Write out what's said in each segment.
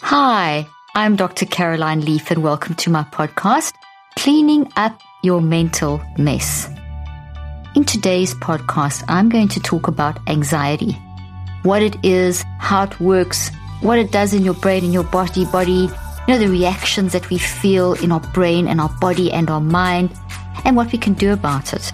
Hi, I'm Dr. Caroline Leaf, and welcome to my podcast, Cleaning Up Your Mental Mess. In today's podcast, I'm going to talk about anxiety what it is, how it works, what it does in your brain and your body, body, you know, the reactions that we feel in our brain and our body and our mind, and what we can do about it.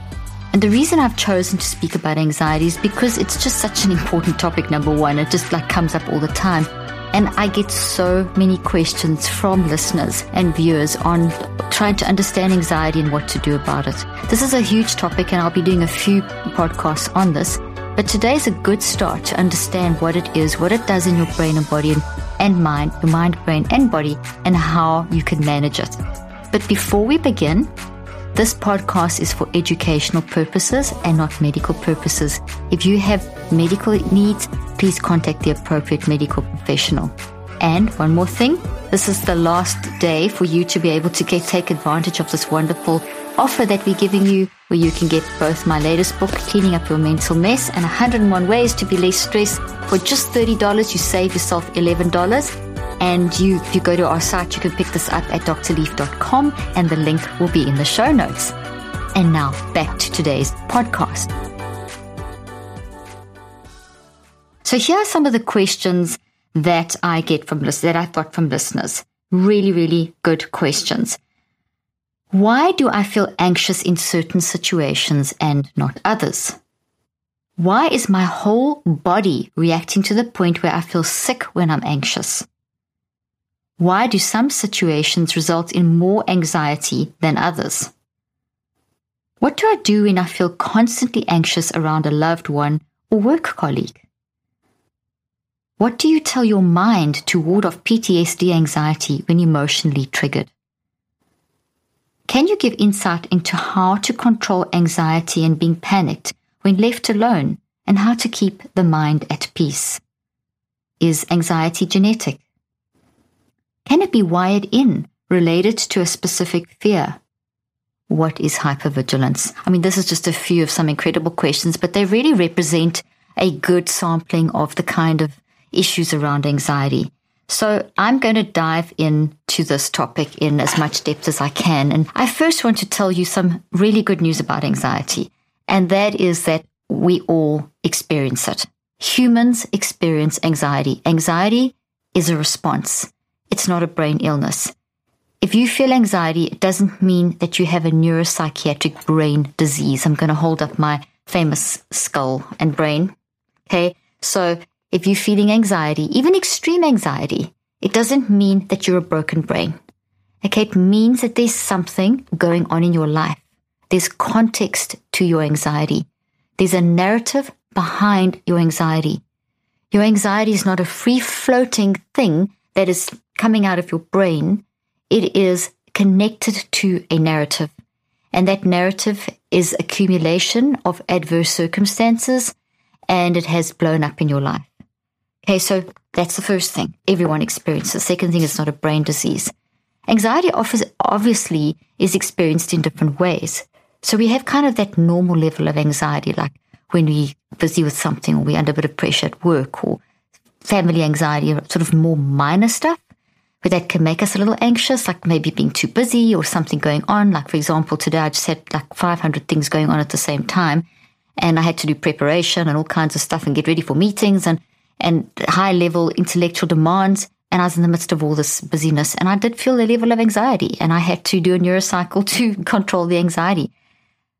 And the reason I've chosen to speak about anxiety is because it's just such an important topic, number one. It just like comes up all the time. And I get so many questions from listeners and viewers on trying to understand anxiety and what to do about it. This is a huge topic and I'll be doing a few podcasts on this. But today is a good start to understand what it is, what it does in your brain and body and, mind, your mind, brain and body, and how you can manage it. But before we begin, this podcast is for educational purposes and not medical purposes. If you have medical needs, please contact the appropriate medical professional. And one more thing, this is the last day for you to be able to get, take advantage of this wonderful offer that we're giving you where you can get both my latest book, Cleaning Up Your Mental Mess and 101 Ways to Be Less Stressed for just $30. You save yourself $11. And you, if you go to our site, you can pick this up at drleaf.com and the link will be in the show notes. And now back to today's podcast. So here are some of the questions that I get from listeners, that I've got from listeners. Really, really good questions. Why do I feel anxious in certain situations and not others? Why is my whole body reacting to the point where I feel sick when I'm anxious? Why do some situations result in more anxiety than others? What do I do when I feel constantly anxious around a loved one or work colleague? What do you tell your mind to ward off PTSD anxiety when emotionally triggered? Can you give insight into how to control anxiety and being panicked when left alone and how to keep the mind at peace? Is anxiety genetic? Can it be wired in, related to a specific fear? What is hypervigilance? I mean, this is just a few of some incredible questions, but they really represent a good sampling of the kind of issues around anxiety. So I'm going to dive into this topic in as much depth as I can. And I first want to tell you some really good news about anxiety. And that is that we all experience it. Humans experience anxiety. Anxiety is a response. It's not a brain illness. If you feel anxiety, it doesn't mean that you have a neuropsychiatric brain disease. I'm going to hold up my famous skull and brain. Okay. So if you're feeling anxiety, even extreme anxiety, it doesn't mean that you're a broken brain. Okay. It means that there's something going on in your life. There's context to your anxiety. There's a narrative behind your anxiety. Your anxiety is not a free floating thing that is coming out of your brain, it is connected to a narrative. And that narrative is accumulation of adverse circumstances and it has blown up in your life. Okay, so that's the first thing everyone experiences. The second thing is not a brain disease. Anxiety obviously is experienced in different ways. So we have kind of that normal level of anxiety, like when we're busy with something or we're under a bit of pressure at work or family anxiety, sort of more minor stuff but that can make us a little anxious, like maybe being too busy or something going on. Like, for example, today I just had like 500 things going on at the same time. And I had to do preparation and all kinds of stuff and get ready for meetings and, and high level intellectual demands. And I was in the midst of all this busyness and I did feel a level of anxiety and I had to do a neurocycle to control the anxiety.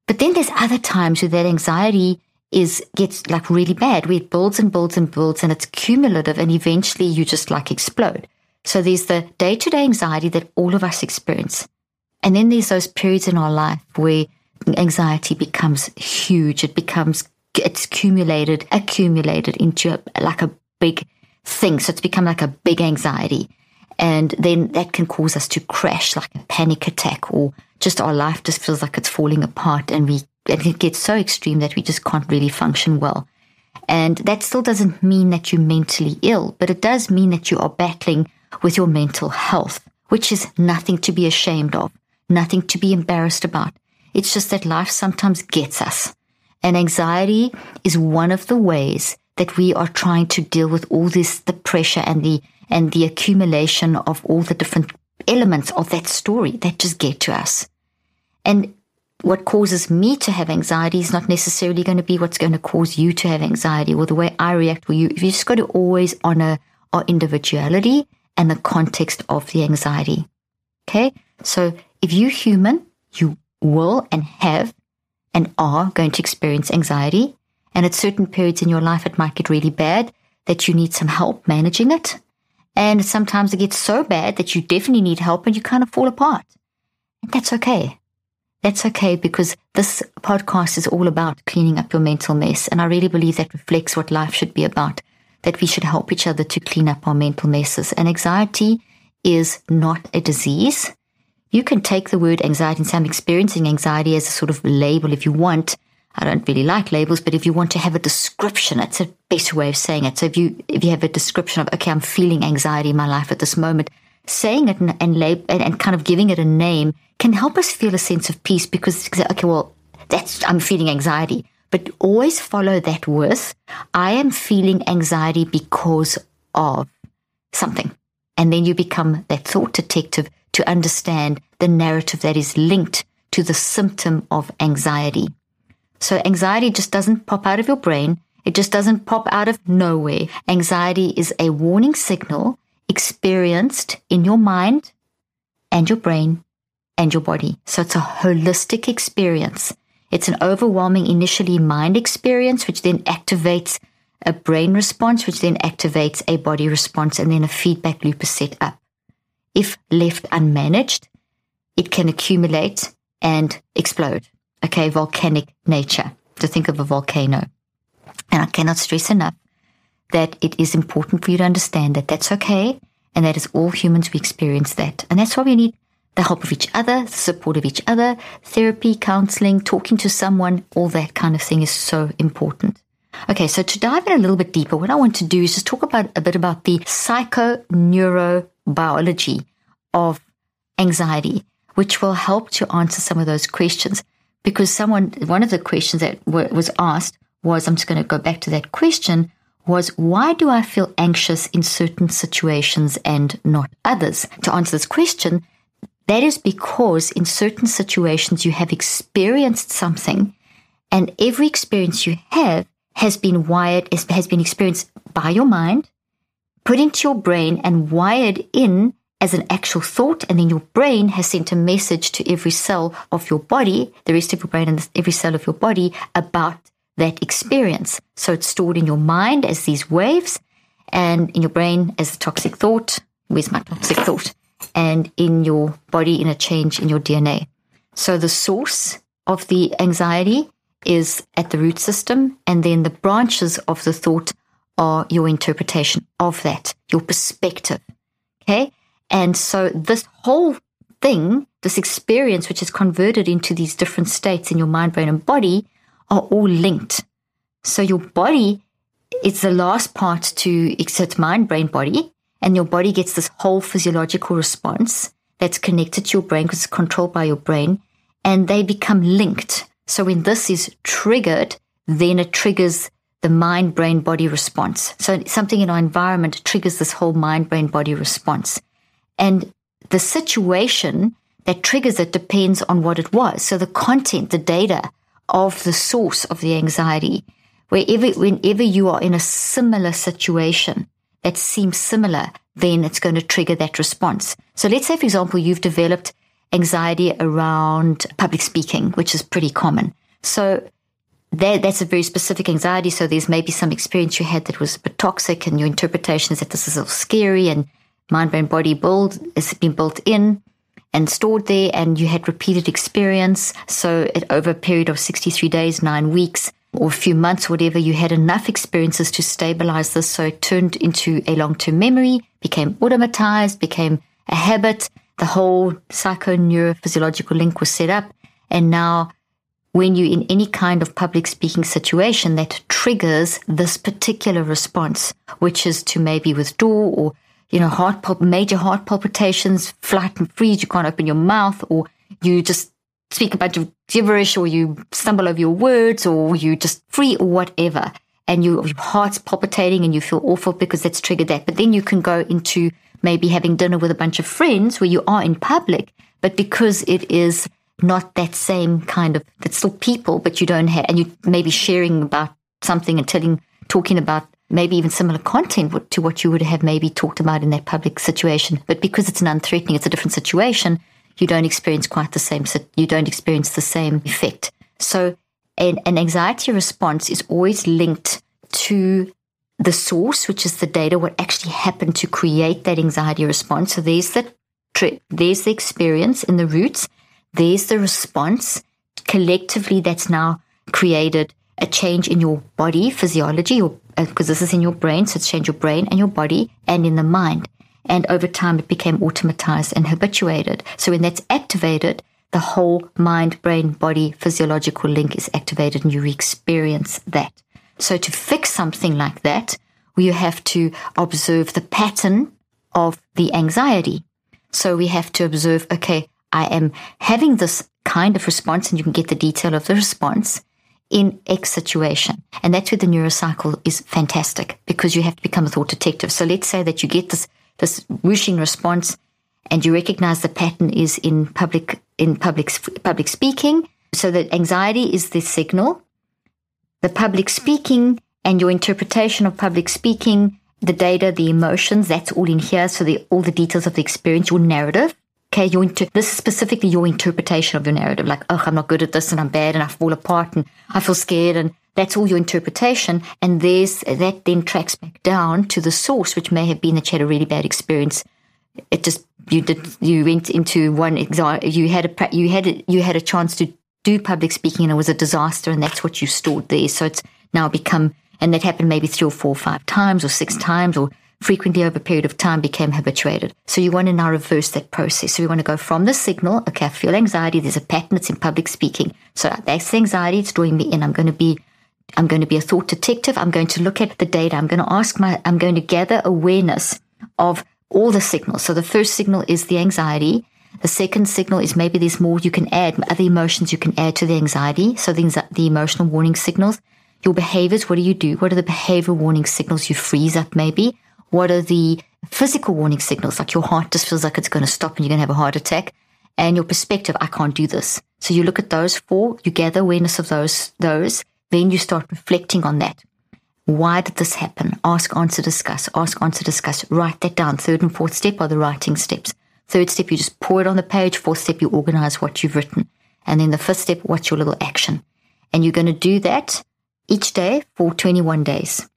But then there's other times where that anxiety is gets like really bad, where it builds and builds and builds and it's cumulative and eventually you just like explode. So there's the day to day anxiety that all of us experience. And then there's those periods in our life where anxiety becomes huge. It becomes it's accumulated, accumulated into a, like a big thing. So it's become like a big anxiety. And then that can cause us to crash like a panic attack or just our life just feels like it's falling apart and we, and it gets so extreme that we just can't really function well. And that still doesn't mean that you're mentally ill, but it does mean that you are battling with your mental health, which is nothing to be ashamed of, nothing to be embarrassed about. It's just that life sometimes gets us. And anxiety is one of the ways that we are trying to deal with all this, the pressure and the, and the accumulation of all the different elements of that story that just get to us. And what causes me to have anxiety is not necessarily going to be what's going to cause you to have anxiety or the way I react with you. You just got to always honor our individuality and the context of the anxiety. Okay. So if you're human, you will and have and are going to experience anxiety. And at certain periods in your life, it might get really bad that you need some help managing it. And sometimes it gets so bad that you definitely need help and you kind of fall apart. And that's okay. That's okay because this podcast is all about cleaning up your mental mess. And I really believe that reflects what life should be about, that we should help each other to clean up our mental messes. And anxiety is not a disease. You can take the word anxiety and say, I'm experiencing anxiety as a sort of label if you want. I don't really like labels, but if you want to have a description, it's a better way of saying it. So if you, if you have a description of, okay, I'm feeling anxiety in my life at this moment, saying it and, and, lab, and, and kind of giving it a name can help us feel a sense of peace because, okay, well, that's, I'm feeling anxiety. But always follow that with, I am feeling anxiety because of something. And then you become that thought detective to understand the narrative that is linked to the symptom of anxiety. So anxiety just doesn't pop out of your brain. It just doesn't pop out of nowhere. Anxiety is a warning signal experienced in your mind and your brain and your body. So it's a holistic experience. It's an overwhelming initially mind experience, which then activates a brain response, which then activates a body response, and then a feedback loop is set up if left unmanaged, it can accumulate and explode. Okay, volcanic nature. To think of a volcano. And I cannot stress enough that it is important for you to understand that that's okay and that is all humans we experience that. And that's why we need the help of each other, the support of each other, therapy, counseling, talking to someone, all that kind of thing is so important. Okay, so to dive in a little bit deeper, what I want to do is just talk about a bit about the psychoneurobiology of anxiety, which will help to answer some of those questions. Because someone, one of the questions that was asked was, I'm just going to go back to that question, was why do I feel anxious in certain situations and not others? To answer this question, that is because in certain situations you have experienced something and every experience you have has been wired, has been experienced by your mind, put into your brain and wired in as an actual thought, and then your brain has sent a message to every cell of your body, the rest of your brain and every cell of your body about that experience. So it's stored in your mind as these waves, and in your brain as a toxic thought. Where's my toxic thought? And in your body in a change in your DNA. So the source of the anxiety is at the root system, and then the branches of the thought are your interpretation of that, your perspective. Okay. And so this whole thing, this experience, which is converted into these different states in your mind, brain, and body, are all linked. So your body is the last part to exert mind, brain, body, and your body gets this whole physiological response that's connected to your brain because it's controlled by your brain, and they become linked. So when this is triggered, then it triggers the mind, brain, body response. So something in our environment triggers this whole mind, brain, body response. And the situation that triggers it depends on what it was. So the content, the data of the source of the anxiety, wherever, whenever you are in a similar situation that seems similar, then it's going to trigger that response. So let's say, for example, you've developed anxiety around public speaking, which is pretty common. So that, that's a very specific anxiety. So there's maybe some experience you had that was a bit toxic and your interpretation is that this is all scary and mind, brain, body build has been built in and stored there, and you had repeated experience. So, it, over a period of 63 days, nine weeks, or a few months, whatever, you had enough experiences to stabilize this. So it turned into a long term memory, became automatized, became a habit. The whole psychoneurophysiological link was set up. And now, when you're in any kind of public speaking situation that triggers this particular response, which is to maybe withdraw or, you know, heart major heart palpitations, flight and freeze, you can't open your mouth, or you just speak a bunch of gibberish or you stumble over your words or you just free or whatever and you, your heart's palpitating and you feel awful because that's triggered that. But then you can go into maybe having dinner with a bunch of friends where you are in public, but because it is not that same kind of, it's still people, but you don't have, and you maybe sharing about something and telling, talking about maybe even similar content to what you would have maybe talked about in that public situation. But because it's an unthreatening, it's a different situation, you don't experience quite the same, you don't experience the same effect. So an, an anxiety response is always linked to the source, which is the data, what actually happened to create that anxiety response. So there's the there's the experience in the roots, there's the response. Collectively, that's now created a change in your body physiology, because uh, this is in your brain, so it's changed your brain and your body and in the mind. And over time, it became automatized and habituated. So when that's activated, the whole mind, brain, body physiological link is activated and you experience that. So to fix something like that, we have to observe the pattern of the anxiety. So we have to observe, okay, I am having this kind of response and you can get the detail of the response in X situation. And that's where the neurocycle is fantastic because you have to become a thought detective. So let's say that you get this this whooshing response, and you recognize the pattern is in public in public public speaking. So that anxiety is the signal, the public speaking, and your interpretation of public speaking, the data, the emotions, that's all in here. So the, all the details of the experience, your narrative. Okay, your inter- this is specifically your interpretation of your narrative. Like, oh, I'm not good at this, and I'm bad, and I fall apart, and I feel scared, and that's all your interpretation. And there's, that then tracks back down to the source, which may have been that you had a really bad experience. It just, you did, you went into one you had a, you had a, you had a chance to do public speaking and it was a disaster and that's what you stored there. So it's now become, and that happened maybe three or four or five times or six times or frequently over a period of time became habituated. So you want to now reverse that process. So we want to go from the signal, okay, I feel anxiety, there's a pattern, it's in public speaking. So that's the anxiety, it's drawing me in. I'm going to be I'm going to be a thought detective. I'm going to look at the data. I'm going to ask my, I'm going to gather awareness of all the signals. So the first signal is the anxiety. The second signal is maybe there's more you can add, other emotions you can add to the anxiety. So the, the emotional warning signals, your behaviors. What do you do? What are the behavior warning signals? You freeze up maybe. What are the physical warning signals? Like your heart just feels like it's going to stop and you're going to have a heart attack. And your perspective, I can't do this. So you look at those four, you gather awareness of those, those, then you start reflecting on that. Why did this happen? Ask, answer, discuss. Ask, answer, discuss. Write that down. Third and fourth step are the writing steps. Third step, you just pour it on the page. Fourth step, you organize what you've written. And then the fifth step, what's your little action? And you're going to do that each day for 21 days.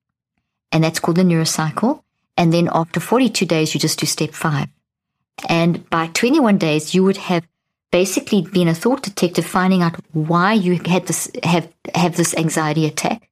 And that's called the neurocycle. And then after 42 days, you just do step five. And by 21 days, you would have basically been a thought detective, finding out why you had this have have this anxiety attack,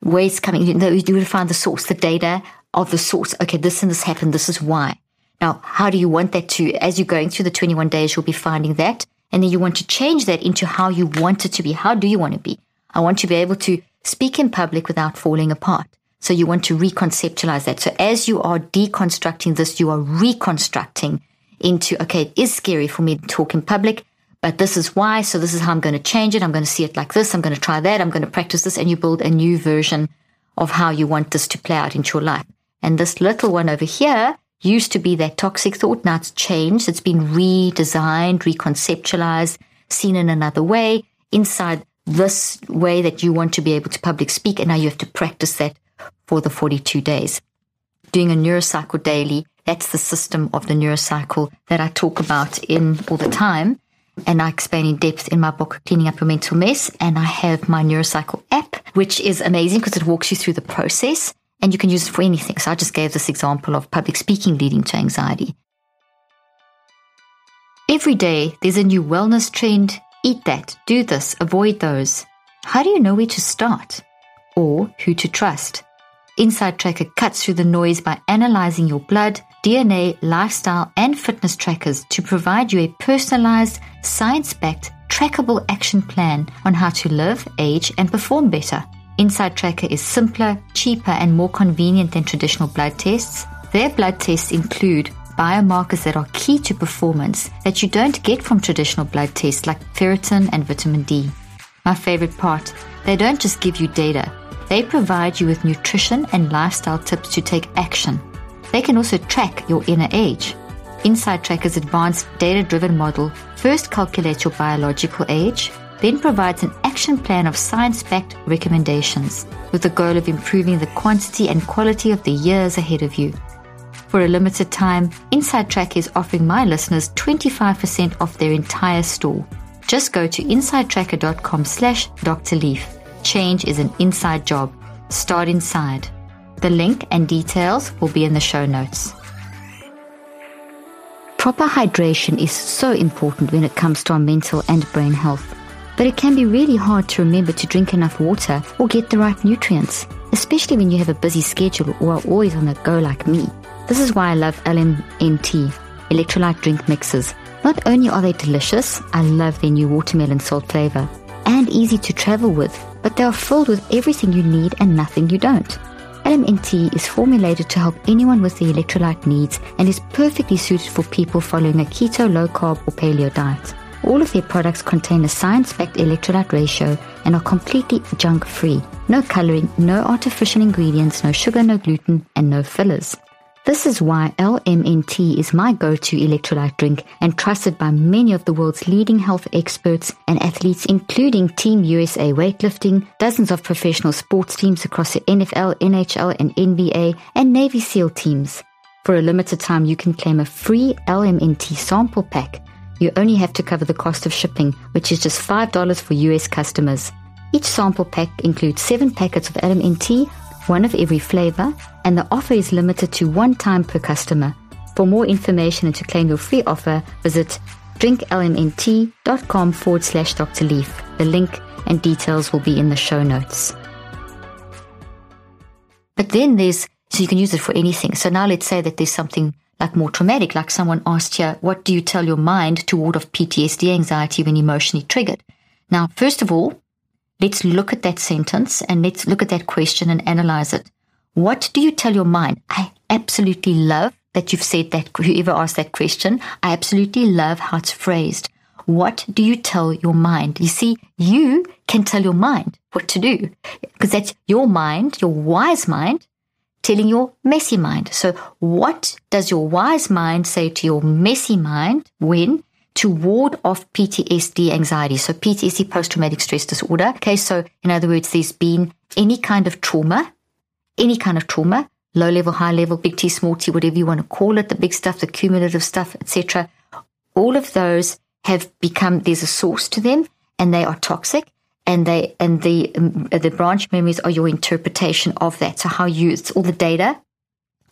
where it's coming. You, know, you would find the source, the data of the source. Okay, this and this happened. This is why. Now, how do you want that to? As you're going through the 21 days, you'll be finding that, and then you want to change that into how you want it to be. How do you want to be? I want to be able to speak in public without falling apart. So you want to reconceptualize that. So as you are deconstructing this, you are reconstructing into, okay, it is scary for me to talk in public, but this is why. So this is how I'm going to change it. I'm going to see it like this. I'm going to try that. I'm going to practice this. And you build a new version of how you want this to play out into your life. And this little one over here used to be that toxic thought. Now it's changed. It's been redesigned, reconceptualized, seen in another way inside this way that you want to be able to public speak. And now you have to practice that for the 42 days. Doing a neurocycle daily that's the system of the neurocycle that I talk about in all the time. And I explain in depth in my book, Cleaning Up Your Mental Mess. And I have my neurocycle app, which is amazing because it walks you through the process and you can use it for anything. So I just gave this example of public speaking leading to anxiety. Every day there's a new wellness trend. Eat that, do this, avoid those. How do you know where to start or who to trust? Inside Tracker cuts through the noise by analyzing your blood, DNA, lifestyle, and fitness trackers to provide you a personalized, science backed, trackable action plan on how to live, age, and perform better. Inside Tracker is simpler, cheaper, and more convenient than traditional blood tests. Their blood tests include biomarkers that are key to performance that you don't get from traditional blood tests like ferritin and vitamin D. My favorite part, they don't just give you data, they provide you with nutrition and lifestyle tips to take action. They can also track your inner age. Inside Tracker's advanced data driven model first calculates your biological age, then provides an action plan of science backed recommendations with the goal of improving the quantity and quality of the years ahead of you. For a limited time, Inside Tracker is offering my listeners 25% off their entire store. Just go to insidetracker.com slash Dr. Leaf. Change is an inside job. Start inside. The link and details will be in the show notes. Proper hydration is so important when it comes to our mental and brain health. But it can be really hard to remember to drink enough water or get the right nutrients, especially when you have a busy schedule or are always on the go like me. This is why I love LMNT, electrolyte drink mixes. Not only are they delicious, I love their new watermelon salt flavor, and easy to travel with, but they are filled with everything you need and nothing you don't. LMNT is formulated to help anyone with the electrolyte needs and is perfectly suited for people following a keto, low carb, or paleo diet. All of their products contain a science backed electrolyte ratio and are completely junk free. No coloring, no artificial ingredients, no sugar, no gluten, and no fillers. This is why LMNT is my go to electrolyte drink and trusted by many of the world's leading health experts and athletes, including Team USA weightlifting, dozens of professional sports teams across the NFL, NHL, and NBA, and Navy SEAL teams. For a limited time, you can claim a free LMNT sample pack. You only have to cover the cost of shipping, which is just $5 for US customers. Each sample pack includes seven packets of LMNT one of every flavor, and the offer is limited to one time per customer. For more information and to claim your free offer, visit drinklmnt.com forward slash Dr. Leaf. The link and details will be in the show notes. But then there's, so you can use it for anything. So now let's say that there's something like more traumatic, like someone asked here, what do you tell your mind to ward off PTSD anxiety when emotionally triggered? Now, first of all, Let's look at that sentence and let's look at that question and analyze it. What do you tell your mind? I absolutely love that you've said that, whoever asked that question. I absolutely love how it's phrased. What do you tell your mind? You see, you can tell your mind what to do because that's your mind, your wise mind, telling your messy mind. So, what does your wise mind say to your messy mind when to ward off PTSD anxiety. So PTSD, post-traumatic stress disorder. Okay. So in other words, there's been any kind of trauma, any kind of trauma, low level, high level, big T, small t, whatever you want to call it, the big stuff, the cumulative stuff, etc. All of those have become, there's a source to them and they are toxic and they, and the, um, the branch memories are your interpretation of that. So how you, it's all the data,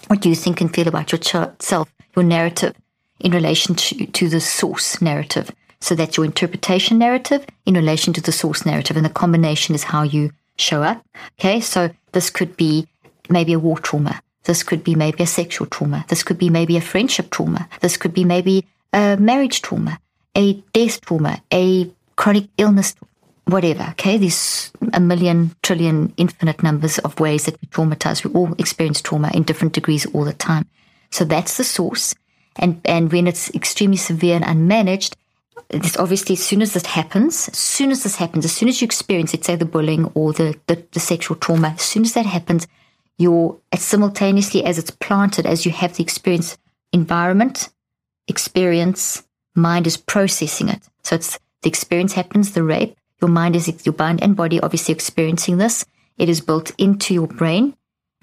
what do you think and feel about yourself, your narrative in relation to, to the source narrative. So that's your interpretation narrative in relation to the source narrative. And the combination is how you show up. Okay. So this could be maybe a war trauma. This could be maybe a sexual trauma. This could be maybe a friendship trauma. This could be maybe a marriage trauma, a death trauma, a chronic illness, whatever. Okay. There's a million, trillion, infinite numbers of ways that we traumatize. We all experience trauma in different degrees all the time. So that's the source. And, and when it's extremely severe and unmanaged, this obviously as soon as this happens, as soon as this happens, as soon as you experience, let's say the bullying or the, the, the sexual trauma, as soon as that happens, you're simultaneously as it's planted, as you have the experience, environment, experience, mind is processing it. So it's the experience happens, the rape, your mind is your mind and body obviously experiencing this. It is built into your brain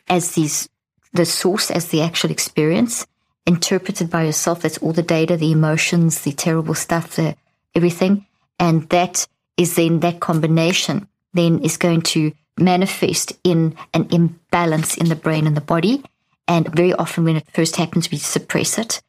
as these the source as the actual experience interpreted by yourself. That's all the data, the emotions, the terrible stuff, the everything. And that is then that combination then is going to manifest in an imbalance in the brain and the body. And very often when it first happens, we suppress it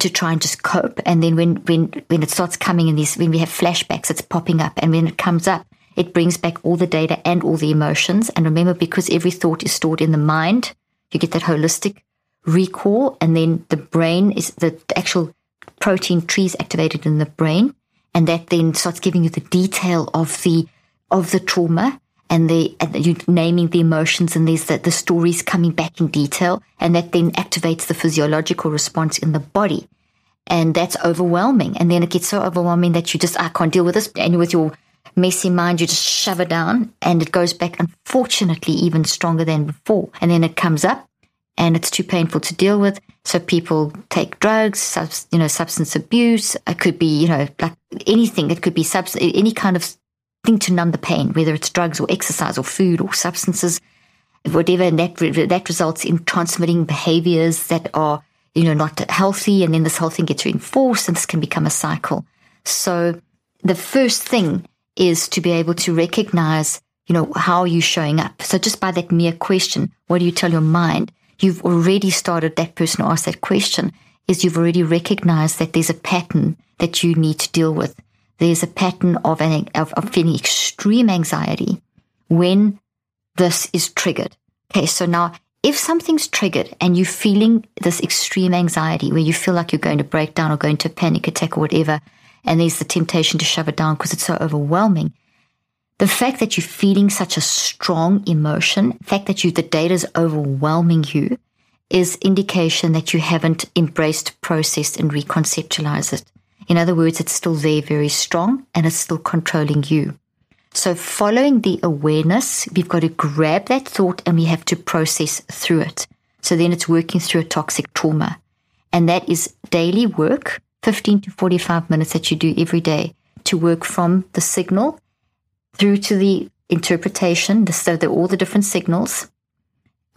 to try and just cope. And then when, when, when it starts coming in these, when we have flashbacks, it's popping up. And when it comes up, it brings back all the data and all the emotions. And remember, because every thought is stored in the mind, you get that holistic recall. And then the brain is the, the actual protein trees activated in the brain. And that then starts giving you the detail of the, of the trauma and the, and you naming the emotions and there's the, the stories coming back in detail. And that then activates the physiological response in the body. And that's overwhelming. And then it gets so overwhelming that you just, I can't deal with this. And with your messy mind, you just shove it down and it goes back, unfortunately, even stronger than before. And then it comes up and it's too painful to deal with. So people take drugs, you know, substance abuse. It could be, you know, like anything. It could be any kind of thing to numb the pain, whether it's drugs or exercise or food or substances, whatever. And that, that results in transmitting behaviors that are, you know, not healthy. And then this whole thing gets reinforced and this can become a cycle. So the first thing is to be able to recognize, you know, how are you showing up? So just by that mere question, what do you tell your mind? You've already started that person asked that question is you've already recognized that there's a pattern that you need to deal with. There's a pattern of, an, of, of feeling extreme anxiety when this is triggered. Okay. So now if something's triggered and you're feeling this extreme anxiety where you feel like you're going to break down or go into a panic attack or whatever, and there's the temptation to shove it down because it's so overwhelming. The fact that you're feeling such a strong emotion, the fact that you, the data is overwhelming you is indication that you haven't embraced, processed and reconceptualized it. In other words, it's still there very strong and it's still controlling you. So following the awareness, we've got to grab that thought and we have to process through it. So then it's working through a toxic trauma. And that is daily work 15 to 45 minutes that you do every day to work from the signal through to the interpretation, so that all the different signals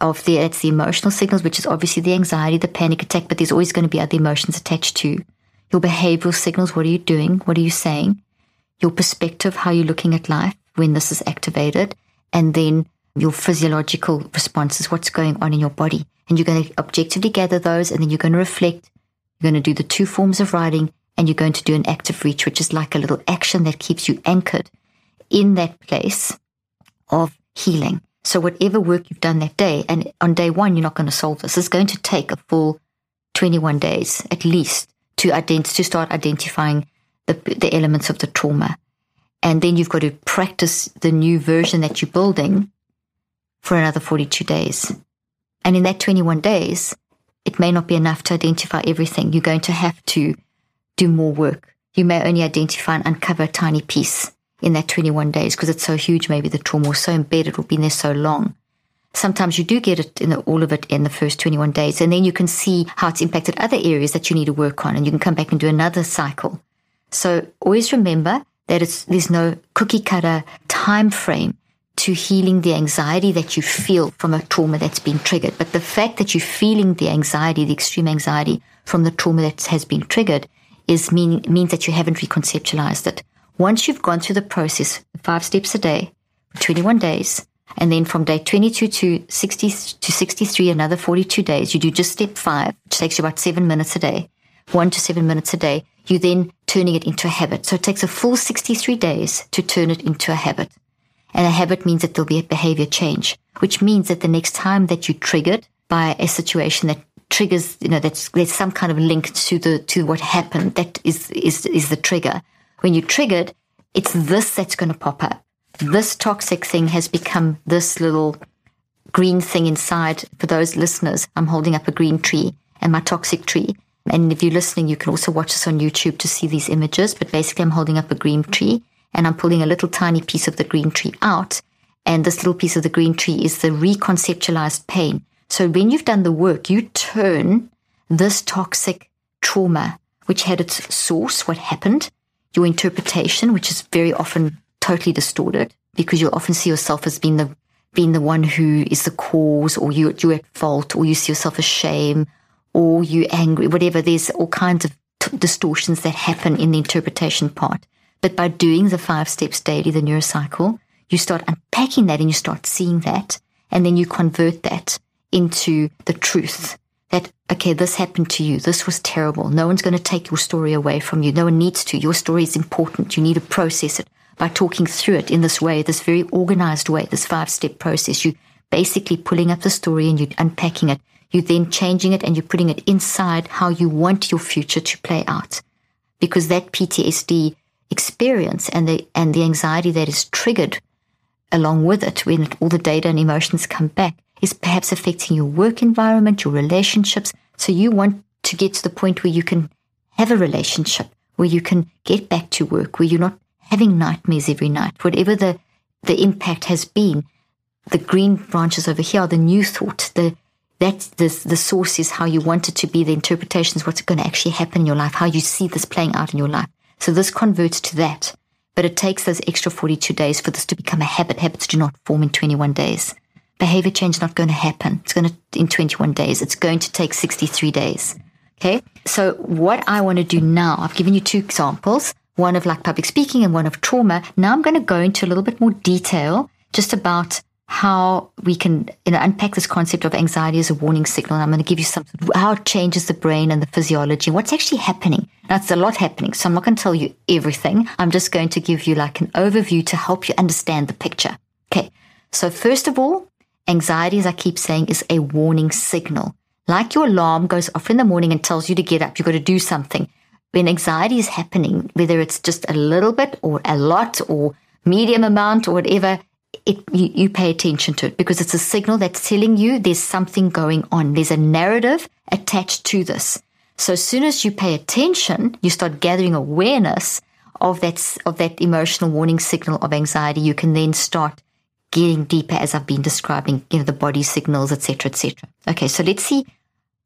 of the, it's the emotional signals, which is obviously the anxiety, the panic attack, but there's always going to be other emotions attached to your behavioral signals. What are you doing? What are you saying? Your perspective, how you're looking at life when this is activated, and then your physiological responses, what's going on in your body. And you're going to objectively gather those, and then you're going to reflect you're going to do the two forms of writing and you're going to do an active reach, which is like a little action that keeps you anchored in that place of healing. So whatever work you've done that day, and on day one, you're not going to solve this. It's going to take a full 21 days at least to ident- to start identifying the, the elements of the trauma. And then you've got to practice the new version that you're building for another 42 days. And in that 21 days, it may not be enough to identify everything. You're going to have to do more work. You may only identify and uncover a tiny piece in that 21 days because it's so huge. Maybe the trauma was so embedded or been there so long. Sometimes you do get it in the, all of it in the first 21 days, and then you can see how it's impacted other areas that you need to work on, and you can come back and do another cycle. So always remember that it's there's no cookie cutter time frame to healing the anxiety that you feel from a trauma that's been triggered. But the fact that you're feeling the anxiety, the extreme anxiety from the trauma that has been triggered is mean, means that you haven't reconceptualized it. Once you've gone through the process, five steps a day for 21 days, and then from day 22 to 60 to 63, another 42 days, you do just step five, which takes you about seven minutes a day, one to seven minutes a day. You then turning it into a habit. So it takes a full 63 days to turn it into a habit. And a habit means that there'll be a behavior change, which means that the next time that you're triggered by a situation that triggers, you know, that's, there's some kind of link to the, to what happened. That is, is, is the trigger. When you're triggered, it's this that's going to pop up. This toxic thing has become this little green thing inside. For those listeners, I'm holding up a green tree and my toxic tree. And if you're listening, you can also watch this on YouTube to see these images. But basically, I'm holding up a green tree and I'm pulling a little tiny piece of the green tree out. And this little piece of the green tree is the reconceptualized pain. So when you've done the work, you turn this toxic trauma, which had its source, what happened, your interpretation, which is very often totally distorted because you'll often see yourself as being the being the one who is the cause or you, you're at fault or you see yourself as shame or you angry, whatever. There's all kinds of t- distortions that happen in the interpretation part. But by doing the five steps daily, the neurocycle, you start unpacking that and you start seeing that. And then you convert that into the truth okay, this happened to you. This was terrible. No one's going to take your story away from you. No one needs to. Your story is important. You need to process it, by talking through it in this way, this very organized way, this five step process. You basically pulling up the story and you're unpacking it. You're then changing it and you're putting it inside how you want your future to play out. Because that PTSD experience and the, and the anxiety that is triggered along with it when all the data and emotions come back is perhaps affecting your work environment, your relationships. So you want to get to the point where you can have a relationship, where you can get back to work, where you're not having nightmares every night, whatever the, the impact has been. The green branches over here are the new thought. The that's the, the source is how you want it to be. The interpretation is what's going to actually happen in your life, how you see this playing out in your life. So this converts to that. But it takes those extra 42 days for this to become a habit. Habits do not form in 21 days. Behavior change is not going to happen. It's going to, in 21 days. It's going to take 63 days. Okay. So what I want to do now, I've given you two examples, one of like public speaking and one of trauma. Now I'm going to go into a little bit more detail just about how we can you know, unpack this concept of anxiety as a warning signal. And I'm going to give you some how it changes the brain and the physiology, what's actually happening. Now, it's a lot happening, so I'm not going to tell you everything. I'm just going to give you like an overview to help you understand the picture. Okay. So first of all, anxiety, as I keep saying, is a warning signal. Like your alarm goes off in the morning and tells you to get up, you've got to do something. When anxiety is happening, whether it's just a little bit or a lot or medium amount or whatever, it, you, you pay attention to it because it's a signal that's telling you there's something going on. There's a narrative attached to this. So as soon as you pay attention, you start gathering awareness of that, of that emotional warning signal of anxiety. You can then start getting deeper as I've been describing, you know, the body signals, etc., etc. Okay. So let's see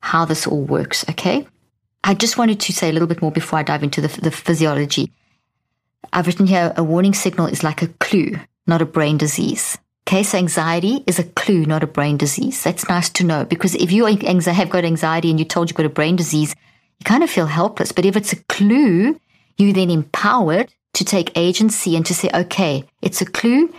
how this all works. Okay. I just wanted to say a little bit more before I dive into the, the physiology. I've written here a warning signal is like a clue not a brain disease. Okay, so anxiety is a clue, not a brain disease. That's nice to know because if you have got anxiety and you're told you've got a brain disease, you kind of feel helpless. But if it's a clue, you then empowered to take agency and to say, okay, it's a clue.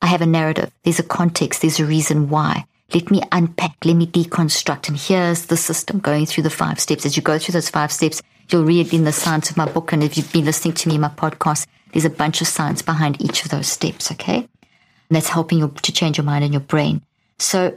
I have a narrative. There's a context. There's a reason why. Let me unpack. Let me deconstruct. And here's the system going through the five steps. As you go through those five steps, you'll read in the science of my book. And if you've been listening to me in my podcast, there's a bunch of science behind each of those steps, okay? And that's helping you to change your mind and your brain. So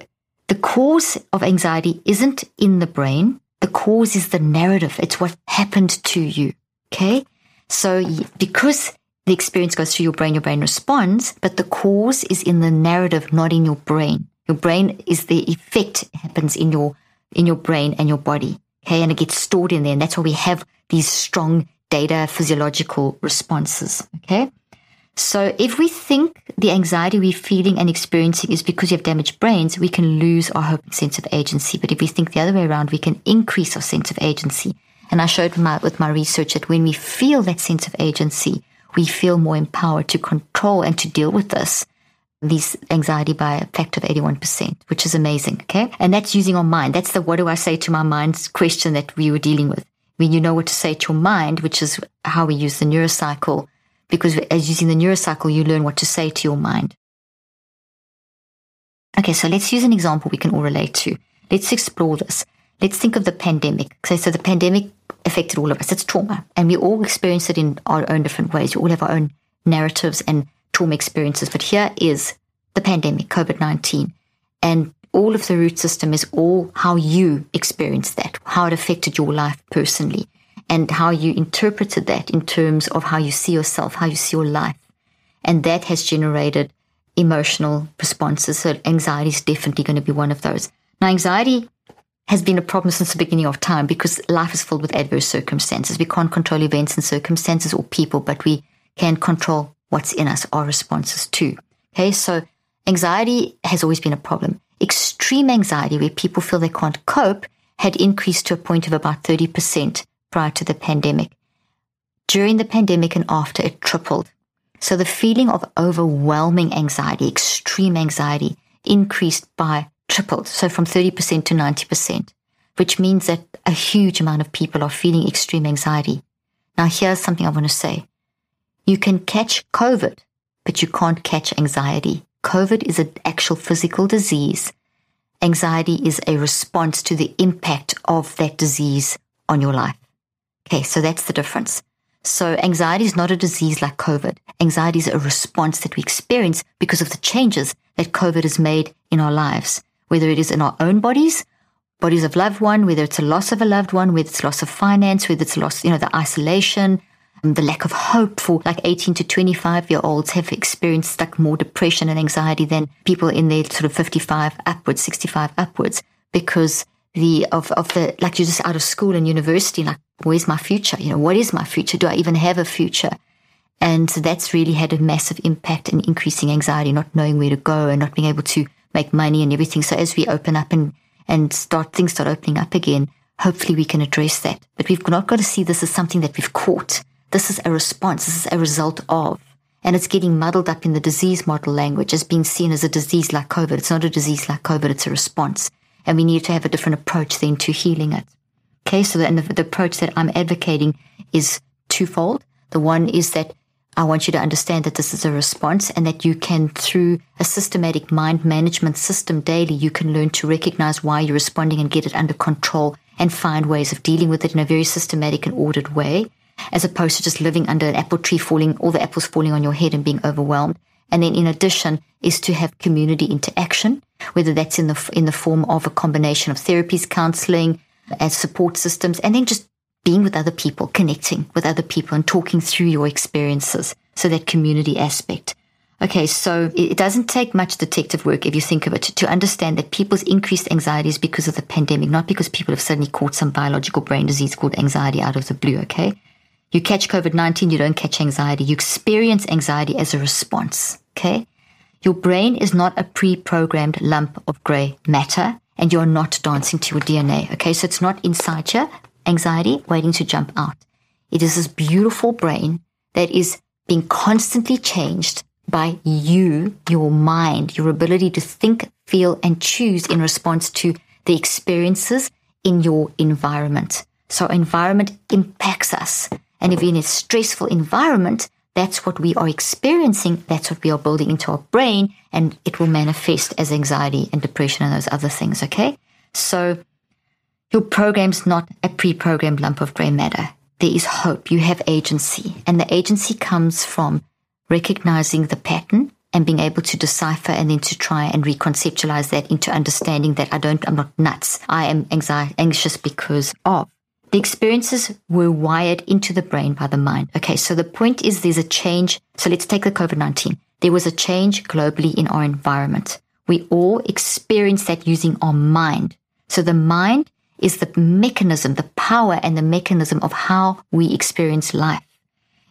the cause of anxiety isn't in the brain. The cause is the narrative. It's what happened to you. Okay. So because the experience goes through your brain, your brain responds, but the cause is in the narrative, not in your brain. Your brain is the effect happens in your, in your brain and your body. Okay. And it gets stored in there. And that's why we have these strong data physiological responses. Okay. So if we think the anxiety we're feeling and experiencing is because you have damaged brains, we can lose our hope and sense of agency. But if we think the other way around, we can increase our sense of agency. And I showed my, with my research that when we feel that sense of agency, we feel more empowered to control and to deal with this, this anxiety by a factor of 81%, which is amazing. Okay. And that's using our mind. That's the what do I say to my mind question that we were dealing with when you know what to say to your mind, which is how we use the neurocycle, because as using the neurocycle, you learn what to say to your mind. Okay, so let's use an example we can all relate to. Let's explore this. Let's think of the pandemic. Okay, so the pandemic affected all of us. It's trauma, and we all experience it in our own different ways. We all have our own narratives and trauma experiences. But here is the pandemic, COVID 19. And all of the root system is all how you experienced that, how it affected your life personally, and how you interpreted that in terms of how you see yourself, how you see your life. And that has generated emotional responses. So anxiety is definitely going to be one of those. Now, anxiety has been a problem since the beginning of time because life is filled with adverse circumstances. We can't control events and circumstances or people, but we can control what's in us, our responses too. Okay, so anxiety has always been a problem extreme anxiety where people feel they can't cope had increased to a point of about 30% prior to the pandemic. During the pandemic and after, it tripled. So the feeling of overwhelming anxiety, extreme anxiety, increased by tripled. So from 30% to 90%, which means that a huge amount of people are feeling extreme anxiety. Now, here's something I want to say. You can catch COVID, but you can't catch anxiety. COVID is an actual physical disease. Anxiety is a response to the impact of that disease on your life. Okay, so that's the difference. So anxiety is not a disease like COVID. Anxiety is a response that we experience because of the changes that COVID has made in our lives, whether it is in our own bodies, bodies of loved one, whether it's a loss of a loved one, whether it's loss of finance, whether it's loss, you know, the isolation, um, the lack of hope for like 18 to 25 year olds have experienced like more depression and anxiety than people in their sort of 55 upwards, 65 upwards, because the of of the like you're just out of school and university like where's my future? You know what is my future? Do i even have a future? And so that's really had a massive impact in increasing anxiety not knowing where to go and not being able to make money and everything. So as we open up and and start things start opening up again hopefully we can address that. But we've not got to see this as something that we've caught. This is a response. This is a result of. And it's getting muddled up in the disease model language as being seen as a disease like covid. It's not a disease like covid. It's a response. And we need to have a different approach then to healing it. Okay, so the, the, the approach that I'm advocating is twofold. The one is that I want you to understand that this is a response and that you can, through a systematic mind management system daily, you can learn to recognize why you're responding and get it under control and find ways of dealing with it in a very systematic and ordered way, as opposed to just living under an apple tree falling, all the apples falling on your head and being overwhelmed. And then in addition is to have community interaction, whether that's in the, in the form of a combination of therapies, counseling, as support systems, and then just being with other people, connecting with other people and talking through your experiences. So that community aspect. Okay, so it doesn't take much detective work if you think of it to understand that people's increased anxiety is because of the pandemic, not because people have suddenly caught some biological brain disease called anxiety out of the blue, okay? You catch COVID 19, you don't catch anxiety. You experience anxiety as a response. Okay. Your brain is not a pre programmed lump of gray matter and you're not dancing to your DNA. Okay. So it's not inside your anxiety waiting to jump out. It is this beautiful brain that is being constantly changed by you, your mind, your ability to think, feel, and choose in response to the experiences in your environment. So environment impacts us. And if you're in a stressful environment, that's what we are experiencing. That's what we are building into our brain and it will manifest as anxiety and depression and those other things. Okay. So your program's not a pre-programmed lump of gray matter. There is hope. You have agency and the agency comes from recognizing the pattern and being able to decipher and then to try and reconceptualize that into understanding that I don't, I'm not nuts. I am anxiety, anxious because of. The experiences were wired into the brain by the mind. Okay, so the point is there's a change. So let's take the COVID 19. There was a change globally in our environment. We all experience that using our mind. So the mind is the mechanism, the power and the mechanism of how we experience life.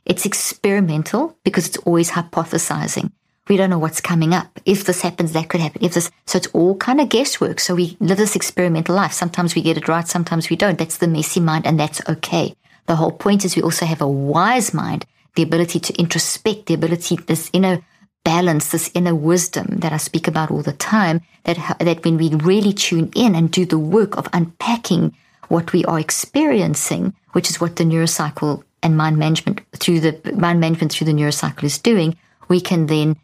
It's experimental because it's always hypothesizing we don't know what's coming up. If this happens, that could happen. If this, so it's all kind of guesswork. So we live this experimental life. Sometimes we get it right. Sometimes we don't. That's the messy mind and that's okay. The whole point is we also have a wise mind, the ability to introspect, the ability, this inner balance, this inner wisdom that I speak about all the time, that, that when we really tune in and do the work of unpacking what we are experiencing, which is what the neurocycle and mind management through the mind management through the neurocycle is doing, we can then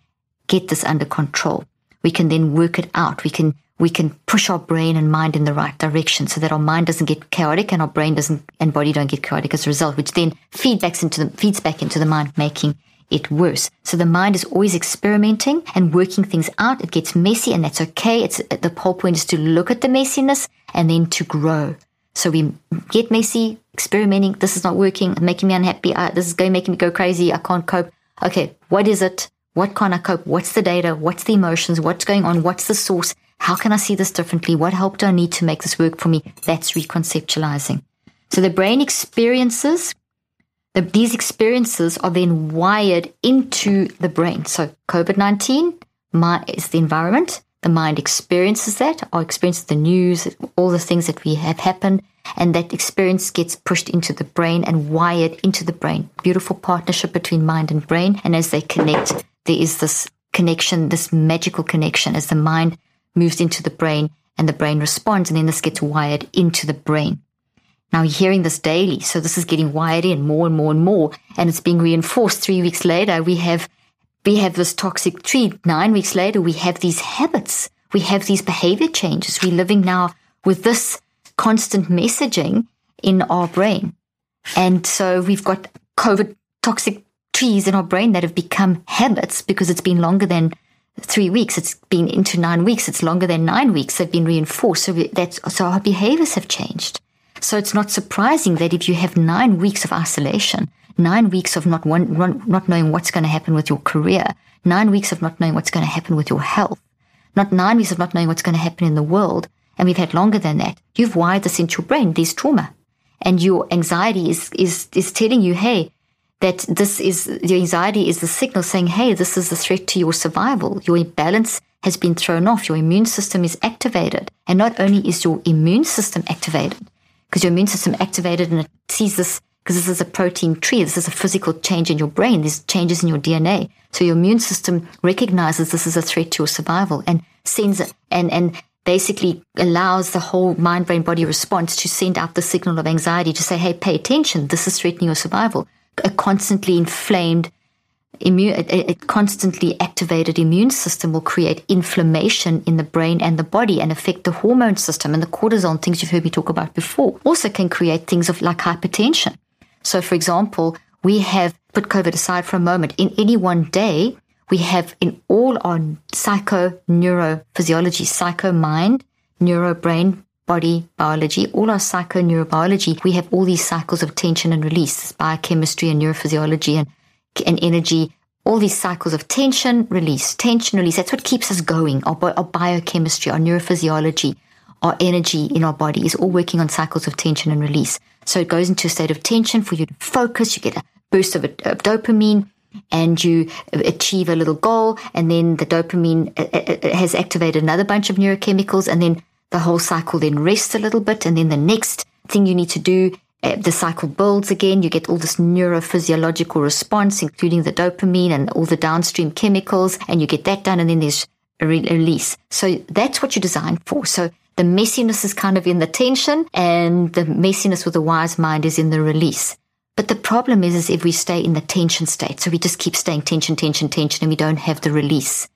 get this under control. We can then work it out. We can we can push our brain and mind in the right direction so that our mind doesn't get chaotic and our brain doesn't and body don't get chaotic as a result, which then feedbacks into the feeds back into the mind, making it worse. So the mind is always experimenting and working things out. It gets messy and that's okay. It's the whole point is to look at the messiness and then to grow. So we get messy, experimenting. This is not working, making me unhappy. This is going making me go crazy. I can't cope. Okay, what is it? What can I cope? What's the data? What's the emotions? What's going on? What's the source? How can I see this differently? What help do I need to make this work for me? That's reconceptualizing. So the brain experiences, the, these experiences are then wired into the brain. So COVID-19 is the environment. The mind experiences that, or experiences the news, all the things that we have happened, and that experience gets pushed into the brain and wired into the brain. Beautiful partnership between mind and brain. And as they connect, there is this connection, this magical connection as the mind moves into the brain and the brain responds and then this gets wired into the brain. Now you're hearing this daily. So this is getting wired in more and more and more and it's being reinforced. Three weeks later, we have, we have this toxic tree. Nine weeks later, we have these habits. We have these behavior changes. We're living now with this constant messaging in our brain. And so we've got COVID toxic trees in our brain that have become habits because it's been longer than three weeks. It's been into nine weeks. It's longer than nine weeks. They've been reinforced. So that's, so our behaviors have changed. So it's not surprising that if you have nine weeks of isolation, nine weeks of not one, not knowing what's going to happen with your career, nine weeks of not knowing what's going to happen with your health, not nine weeks of not knowing what's going to happen in the world, and we've had longer than that. You've wired this into your brain. There's trauma, and your anxiety is is is telling you, hey, that this is your anxiety is the signal saying, hey, this is a threat to your survival. Your balance has been thrown off. Your immune system is activated, and not only is your immune system activated, because your immune system activated and it sees this because this is a protein tree. This is a physical change in your brain. These changes in your DNA. So your immune system recognizes this is a threat to your survival and sends and, and basically allows the whole mind, brain, body response to send out the signal of anxiety to say, Hey, pay attention. This is threatening your survival. A constantly inflamed immune, a, a, constantly activated immune system will create inflammation in the brain and the body and affect the hormone system and the cortisol things you've heard me talk about before. Also can create things of like hypertension. So, for example, we have put COVID aside for a moment. In any one day, we have in all our psycho neurophysiology, psycho mind, neuro brain, body biology, all our psycho neurobiology, we have all these cycles of tension and release, biochemistry and neurophysiology and, and energy, all these cycles of tension, release, tension, release. That's what keeps us going. Our, our biochemistry, our neurophysiology, our energy in our body is all working on cycles of tension and release. So it goes into a state of tension for you to focus. You get a boost of, of dopamine and you achieve a little goal. And then the dopamine uh, uh, uh, has activated another bunch of neurochemicals. And then the whole cycle then rests a little bit. And then the next thing you need to do Uh, the cycle builds again. You get all this neurophysiological response, including the dopamine and all the downstream chemicals, and you get that done, and then there's a release. So that's what you're designed for. So the messiness is kind of in the tension and the messiness with the wise mind is in the release. But the problem is, is if we stay in the tension state, so we just keep staying tension, tension, tension, and we don't have the release.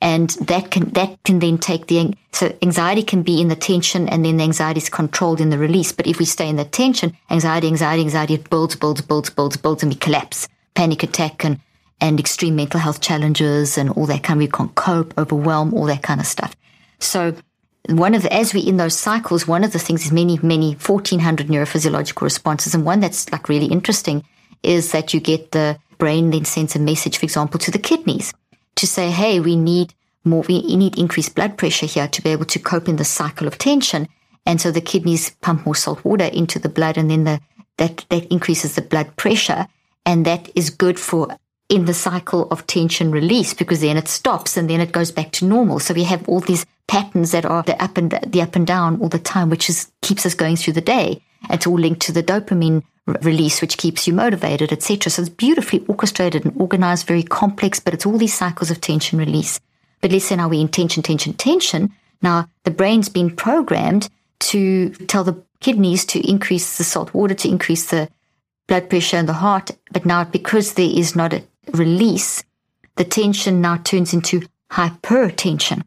And that can, that can then take the, so anxiety can be in the tension and then the anxiety is controlled in the release. But if we stay in the tension, anxiety, anxiety, anxiety, it builds, builds, builds, builds, builds, and we collapse. Panic attack and, and extreme mental health challenges and all that kind of, we can't cope, overwhelm, all that kind of stuff. So one of the, as we in those cycles, one of the things is many, many 1400 neurophysiological responses. And one that's like really interesting is that you get the brain then sends a message, for example, to the kidneys to say, Hey, we need more, we need increased blood pressure here to be able to cope in the cycle of tension. And so the kidneys pump more salt water into the blood and then the, that, that increases the blood pressure. And that is good for in the cycle of tension release because then it stops and then it goes back to normal. So we have all these patterns that are the up and the up and down all the time, which is keeps us going through the day. It's all linked to the dopamine release, which keeps you motivated, etc. So it's beautifully orchestrated and organized, very complex, but it's all these cycles of tension release. But let's say now we're in tension, tension, tension. Now the brain's been programmed to tell the kidneys to increase the salt water, to increase the blood pressure in the heart. But now because there is not a release, the tension now turns into hypertension.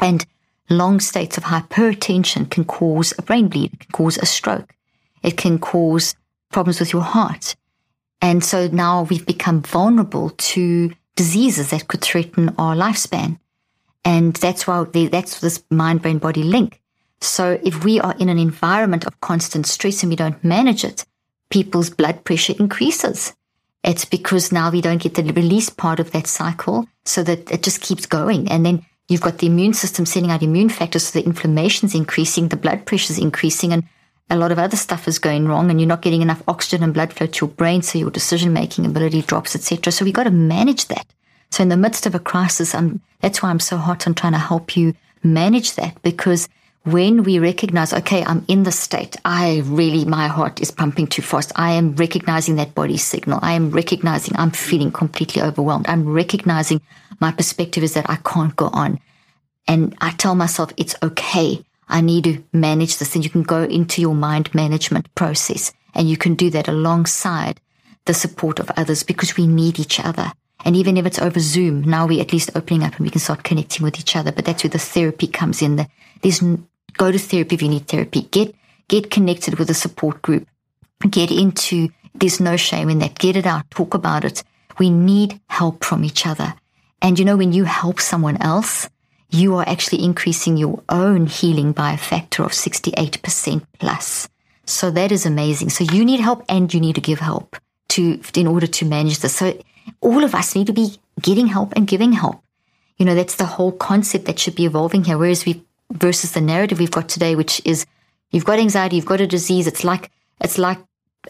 And long states of hypertension can cause a brain bleed, it can cause a stroke, it can cause problems with your heart. And so now we've become vulnerable to diseases that could threaten our lifespan. And that's why that's this mind brain body link. So if we are in an environment of constant stress and we don't manage it, people's blood pressure increases. It's because now we don't get the release part of that cycle so that it just keeps going. And then you've got the immune system sending out immune factors. So the inflammation's increasing, the blood pressure's increasing and a lot of other stuff is going wrong and you're not getting enough oxygen and blood flow to your brain. So your decision making ability drops, etc. So we got to manage that. So in the midst of a crisis, I'm, that's why I'm so hot on trying to help you manage that because when we recognize, okay, I'm in the state, I really, my heart is pumping too fast. I am recognizing that body signal. I am recognizing I'm feeling completely overwhelmed. I'm recognizing my perspective is that I can't go on. And I tell myself it's okay. I need to manage this. And you can go into your mind management process and you can do that alongside the support of others because we need each other. And even if it's over Zoom, now we're at least opening up and we can start connecting with each other. But that's where the therapy comes in. There's go to therapy if you need therapy. Get, get connected with a support group. Get into There's no shame in that. Get it out. Talk about it. We need help from each other. And you know, when you help someone else, you are actually increasing your own healing by a factor of 68% plus. So that is amazing. So you need help and you need to give help to, in order to manage this. So all of us need to be getting help and giving help. You know, that's the whole concept that should be evolving here. Whereas we, versus the narrative we've got today, which is you've got anxiety, you've got a disease. It's like, it's like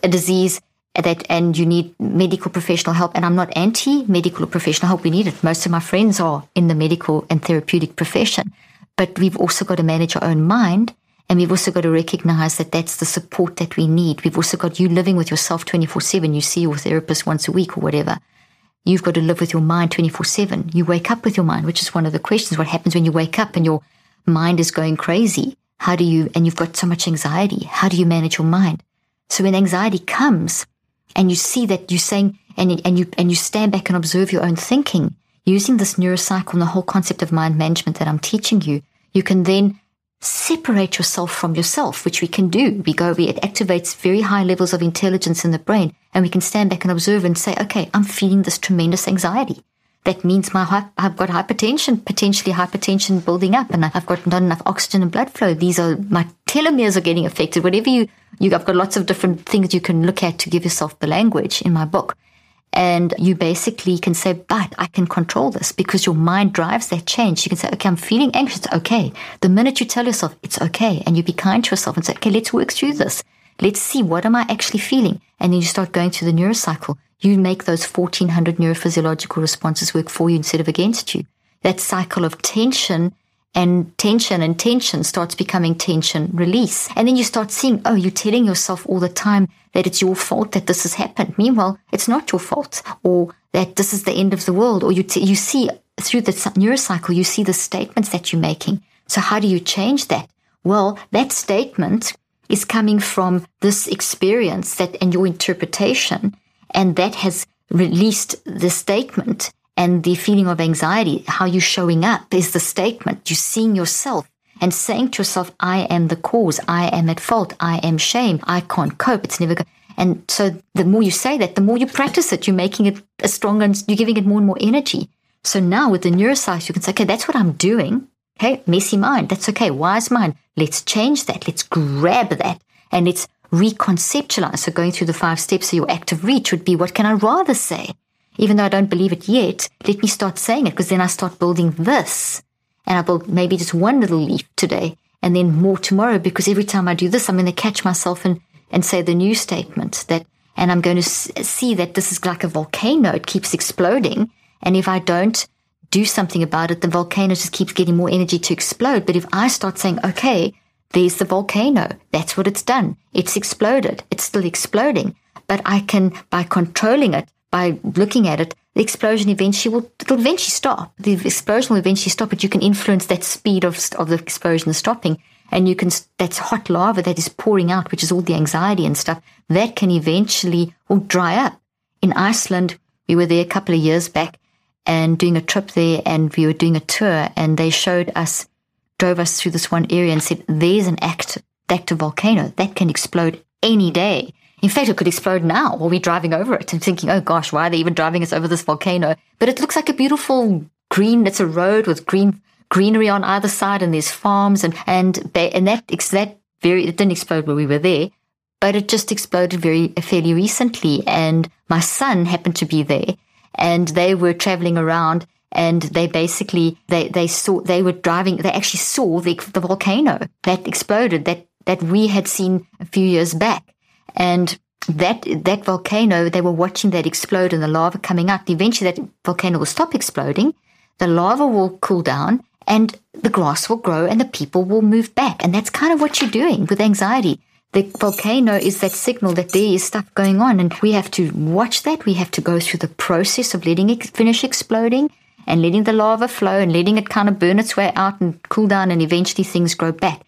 a disease that, and you need medical professional help. And I'm not anti medical or professional help. We need it. Most of my friends are in the medical and therapeutic profession, but we've also got to manage our own mind. And we've also got to recognize that that's the support that we need. We've also got you living with yourself 24 7. You see your therapist once a week or whatever. You've got to live with your mind 24 7. You wake up with your mind, which is one of the questions. What happens when you wake up and your mind is going crazy? How do you, and you've got so much anxiety, how do you manage your mind? So when anxiety comes and you see that you're saying, and, and you, and you stand back and observe your own thinking, using this neurocycle and the whole concept of mind management that I'm teaching you, you can then separate yourself from yourself, which we can do. We go, we, it activates very high levels of intelligence in the brain, and we can stand back and observe and say, okay, I'm feeling this tremendous anxiety. That means my I've got hypertension, potentially hypertension building up, and I've got not enough oxygen and blood flow. These are my telomeres are getting affected. Whatever you, you, I've got lots of different things you can look at to give yourself the language in my book. And you basically can say, but I can control this because your mind drives that change. You can say, okay, I'm feeling anxious. Okay. The minute you tell yourself it's okay and you be kind to yourself and say, okay, let's work through this. Let's see what am I actually feeling? And then you start going through the neurocycle. You make those 1400 neurophysiological responses work for you instead of against you. That cycle of tension and tension and tension starts becoming tension release. And then you start seeing, oh, you're telling yourself all the time that it's your fault that this has happened. Meanwhile, it's not your fault or that this is the end of the world. Or you, t- you see through the neurocycle, you see the statements that you're making. So how do you change that? Well, that statement is coming from this experience that and your interpretation. And that has released the statement and the feeling of anxiety, how you're showing up is the statement. You're seeing yourself and saying to yourself, I am the cause. I am at fault. I am shame. I can't cope. It's never going. And so the more you say that, the more you practice it, you're making it a stronger and you're giving it more and more energy. So now with the neuroscience, you can say, okay, that's what I'm doing. Okay. Messy mind. That's okay. Wise mind. Let's change that. Let's grab that and let's reconceptualize. So going through the five steps of your active reach would be, what can I rather say? Even though I don't believe it yet, let me start saying it because then I start building this. And I build maybe just one little leaf today and then more tomorrow because every time I do this, I'm going to catch myself and, and say the new statement that, and I'm going to see that this is like a volcano. It keeps exploding. And if I don't do something about it, the volcano just keeps getting more energy to explode. But if I start saying, okay, there's the volcano. That's what it's done. It's exploded. It's still exploding. But I can, by controlling it, by looking at it, the explosion eventually will it'll eventually stop. The explosion will eventually stop, but you can influence that speed of of the explosion stopping, and you can that's hot lava that is pouring out, which is all the anxiety and stuff. That can eventually will dry up. In Iceland, we were there a couple of years back and doing a trip there, and we were doing a tour, and they showed us, drove us through this one area, and said, "There's an active active volcano that can explode any day." In fact, it could explode now or we're driving over it and thinking, oh gosh, why are they even driving us over this volcano? But it looks like a beautiful green, it's a road with green greenery on either side and there's farms and, and, and that, that very, it didn't explode where we were there, but it just exploded very, fairly recently. And my son happened to be there and they were traveling around and they basically, they, they saw, they were driving, they actually saw the, the volcano that exploded that, that we had seen a few years back. And that that volcano, they were watching that explode and the lava coming out. Eventually, that volcano will stop exploding. The lava will cool down, and the grass will grow, and the people will move back. And that's kind of what you're doing with anxiety. The volcano is that signal that there is stuff going on, and we have to watch that. We have to go through the process of letting it finish exploding and letting the lava flow and letting it kind of burn its way out and cool down, and eventually things grow back.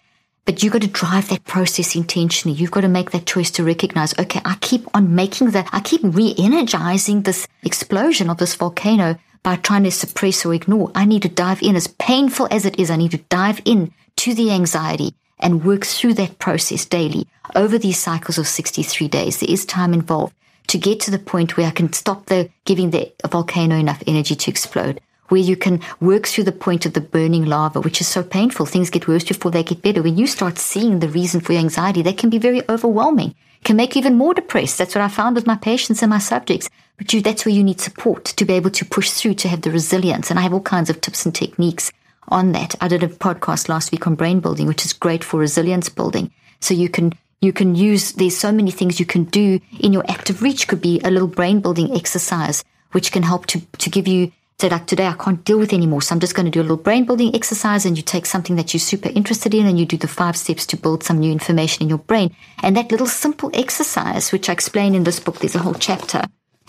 But you've got to drive that process intentionally. You've got to make that choice to recognize, okay, I keep on making that, I keep re energizing this explosion of this volcano by trying to suppress or ignore. I need to dive in, as painful as it is, I need to dive in to the anxiety and work through that process daily over these cycles of 63 days. There is time involved. to get to the point where I can stop the giving the volcano enough energy to explode, where you can work through the point of the burning lava, which is so painful. Things get worse before they get better. When you start seeing the reason for your anxiety, that can be very overwhelming, can make you even more depressed. That's what I found with my patients and my subjects. But you, that's where you need support to be able to push through, to have the resilience. And I have all kinds of tips and techniques on that. I did a podcast last week on brain building, which is great for resilience building. So you can you can use there's so many things you can do in your active reach could be a little brain building exercise which can help to to give you say like today I can't deal with anymore so I'm just going to do a little brain building exercise and you take something that you're super interested in and you do the five steps to build some new information in your brain and that little simple exercise which I explain in this book there's a whole chapter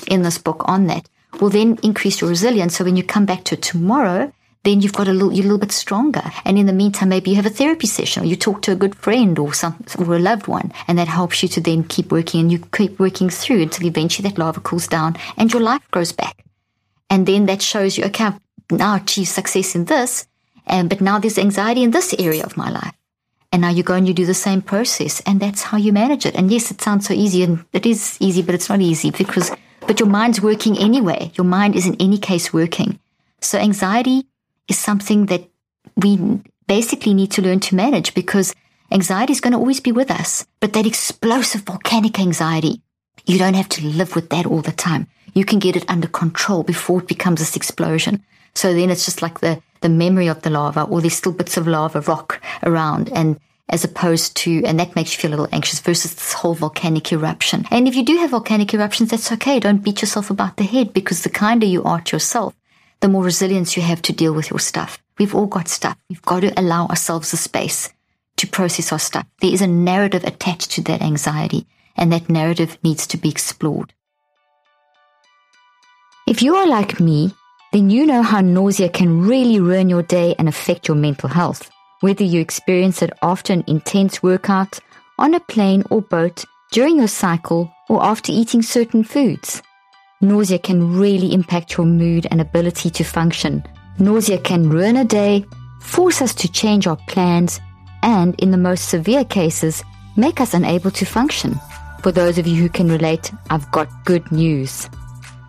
in this book on that will then increase your resilience so when you come back to tomorrow then you've got a little, you're a little bit stronger. And in the meantime, maybe you have a therapy session or you talk to a good friend or some, or a loved one. And that helps you to then keep working and you keep working through until eventually that lava cools down and your life grows back. And then that shows you, okay, I've now achieved success in this. And, but now there's anxiety in this area of my life. And now you go and you do the same process and that's how you manage it. And yes, it sounds so easy and it is easy, but it's not easy because, but your mind's working anyway. Your mind is in any case working. So anxiety is something that we basically need to learn to manage because anxiety is going to always be with us. But that explosive volcanic anxiety, you don't have to live with that all the time. You can get it under control before it becomes this explosion. So then it's just like the, the memory of the lava or there's still bits of lava rock around and as opposed to, and that makes you feel a little anxious versus this whole volcanic eruption. And if you do have volcanic eruptions, that's okay. Don't beat yourself about the head because the kinder you are to yourself, the more resilience you have to deal with your stuff. We've all got stuff. We've got to allow ourselves the space to process our stuff. There is a narrative attached to that anxiety, and that narrative needs to be explored. If you are like me, then you know how nausea can really ruin your day and affect your mental health. Whether you experience it after an intense workout, on a plane or boat, during your cycle, or after eating certain foods. Nausea can really impact your mood and ability to function. Nausea can ruin a day, force us to change our plans, and in the most severe cases, make us unable to function. For those of you who can relate, I've got good news.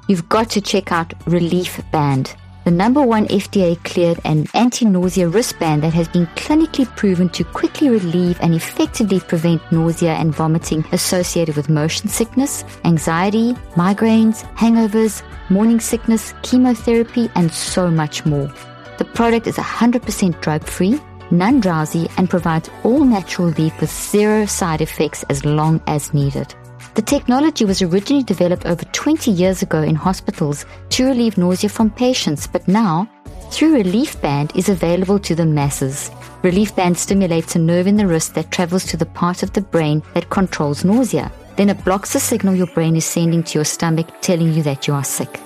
You've got to check out Relief Band the number one FDA cleared and anti nausea wristband that has been clinically proven to quickly relieve and effectively prevent nausea and vomiting associated with motion sickness, anxiety, migraines, hangovers, morning sickness, chemotherapy, and so much more. The product is 100% drug free, non drowsy, and provides all natural relief with zero side effects as long as needed. The technology was originally developed over 20 years ago in hospitals to relieve nausea from patients, but now, through Relief Band, is available to the masses. Relief Band stimulates a nerve in the wrist that travels to the part of the brain that controls nausea. Then it blocks the signal your brain is sending to your stomach telling you that you are sick.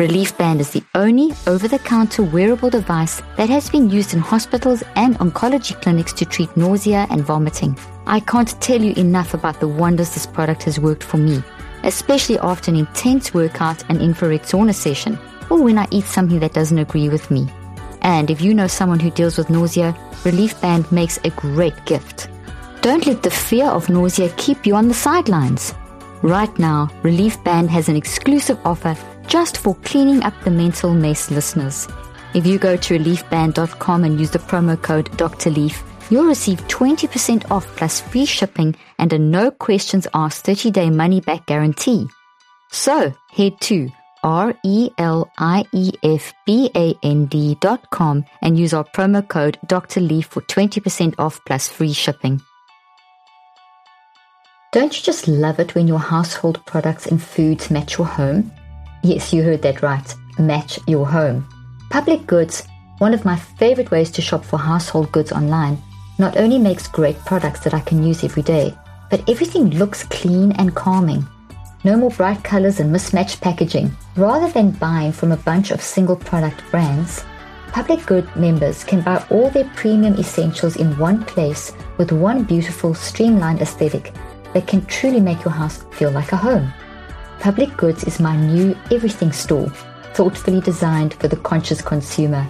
Relief Band is the only over the counter wearable device that has been used in hospitals and oncology clinics to treat nausea and vomiting. I can't tell you enough about the wonders this product has worked for me, especially after an intense workout and infrared sauna session, or when I eat something that doesn't agree with me. And if you know someone who deals with nausea, Relief Band makes a great gift. Don't let the fear of nausea keep you on the sidelines. Right now, Relief Band has an exclusive offer just for cleaning up the mental mess listeners. If you go to reliefband.com and use the promo code Dr. Leaf, you'll receive 20% off plus free shipping and a no questions asked 30 day money back guarantee. So head to R-E-L-I-E-F-B-A-N-D dot com and use our promo code Dr. Leaf for 20% off plus free shipping. Don't you just love it when your household products and foods match your home? Yes, you heard that right. Match your home. Public Goods, one of my favorite ways to shop for household goods online, not only makes great products that I can use every day, but everything looks clean and calming. No more bright colors and mismatched packaging. Rather than buying from a bunch of single product brands, Public Good members can buy all their premium essentials in one place with one beautiful, streamlined aesthetic that can truly make your house feel like a home. Public Goods is my new everything store, thoughtfully designed for the conscious consumer.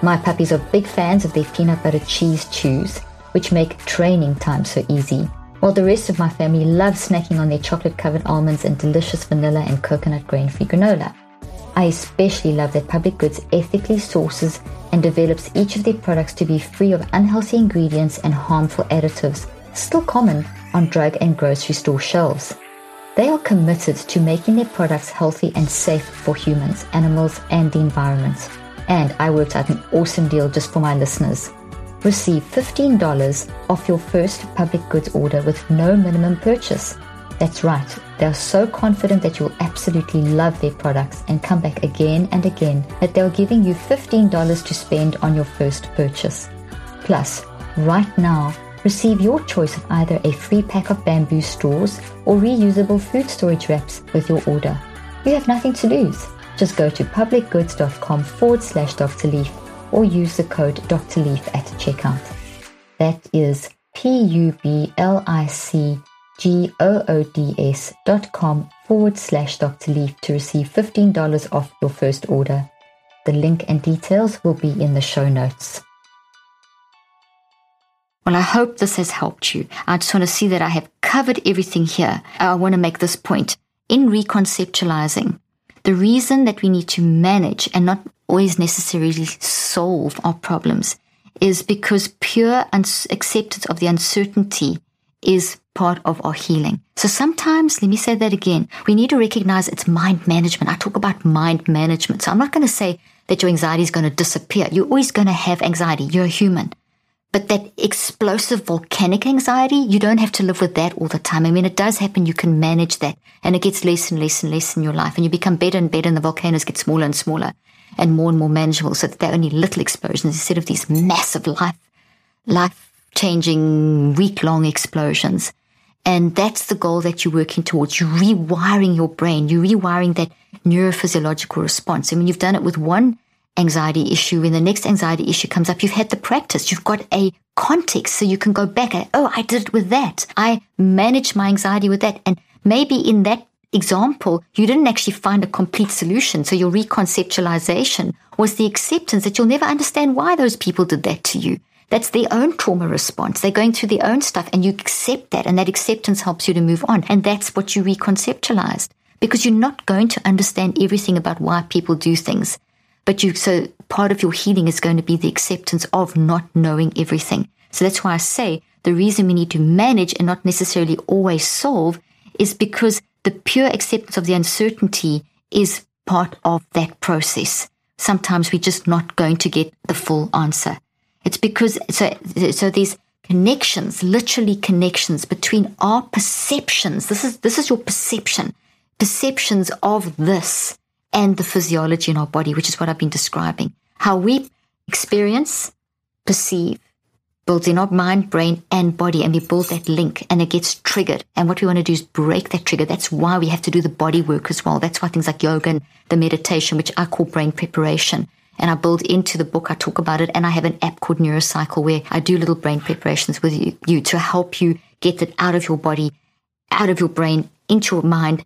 My puppies are big fans of their peanut butter cheese chews, which make training time so easy. while the rest of my family loves snacking on their chocolate covered almonds and delicious vanilla and coconut grain free granola. I especially love that Public Goods ethically sources and develops each of their products to be free of unhealthy ingredients and harmful additives, still common on drug and grocery store shelves. They are committed to making their products healthy and safe for humans, animals, and the environment. And I worked out an awesome deal just for my listeners. Receive $15 off your first public goods order with no minimum purchase. That's right, they are so confident that you'll absolutely love their products and come back again and again that they're giving you $15 to spend on your first purchase. Plus, right now, receive your choice of either a free pack of bamboo straws or reusable food storage wraps with your order. You have nothing to lose. Just go to publicgoods.com forward slash Dr. Leaf or use the code Dr. Leaf at checkout. That is P U B L I C G O O D S dot com forward slash Dr. Leaf to receive $15 off your first order. The link and details will be in the show notes. Well, I hope this has helped you. I just want to see that I have covered everything here. I want to make this point. In reconceptualizing, the reason that we need to manage and not always necessarily solve our problems is because pure acceptance of the uncertainty is part of our healing. So sometimes, let me say that again, we need to recognize it's mind management. I talk about mind management. So I'm not going to say that your anxiety is going to disappear. You're always going to have anxiety. You're a human. But that explosive volcanic anxiety, you don't have to live with that all the time. I mean, it does happen. You can manage that and it gets less and less and less in your life and you become better and better and the volcanoes get smaller and smaller and more and more manageable so that they're only little explosions instead of these massive life, life changing week long explosions. And that's the goal that you're working towards. You're rewiring your brain. You're rewiring that neurophysiological response. I mean, you've done it with one anxiety issue, when the next anxiety issue comes up, you've had the practice. You've got a context so you can go back. And, oh, I did it with that. I managed my anxiety with that. And maybe in that example, you didn't actually find a complete solution. So your reconceptualization was the acceptance that you'll never understand why those people did that to you. That's their own trauma response. They're going through their own stuff and you accept that and that acceptance helps you to move on. And that's what you reconceptualized because you're not going to understand everything about why people do things. But you, so part of your healing is going to be the acceptance of not knowing everything. So that's why I say the reason we need to manage and not necessarily always solve is because the pure acceptance of the uncertainty is part of that process. Sometimes we're just not going to get the full answer. It's because, so, so these connections, literally connections between our perceptions. This is, this is your perception, perceptions of this and the physiology in our body, which is what I've been describing. How we experience, perceive, builds in our mind, brain, and body, and we build that link and it gets triggered. And what we want to do is break that trigger. That's why we have to do the body work as well. That's why things like yoga and the meditation, which I call brain preparation. And I build into the book, I talk about it, and I have an app called Neurocycle where I do little brain preparations with you, you to help you get it out of your body, out of your brain, into your mind,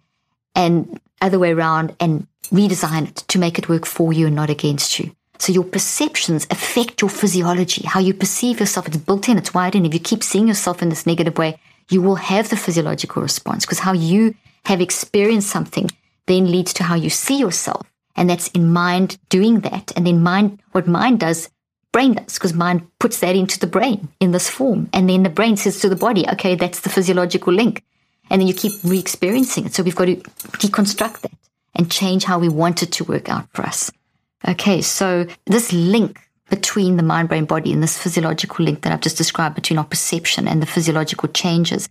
and other way around and redesign it to make it work for you and not against you. So your perceptions affect your physiology, how you perceive yourself. It's built in, it's wired in. If you keep seeing yourself in this negative way, you will have the physiological response because how you have experienced something then leads to how you see yourself. And that's in mind doing that. And then mind, what mind does, brain does, because mind puts that into the brain in this form. And then the brain says to the body, okay, that's the physiological link. And then you keep re experiencing it. So we've got to deconstruct that and change how we want it to work out for us. Okay, so this link between the mind, brain, body and this physiological link that I've just described between our perception and the physiological changes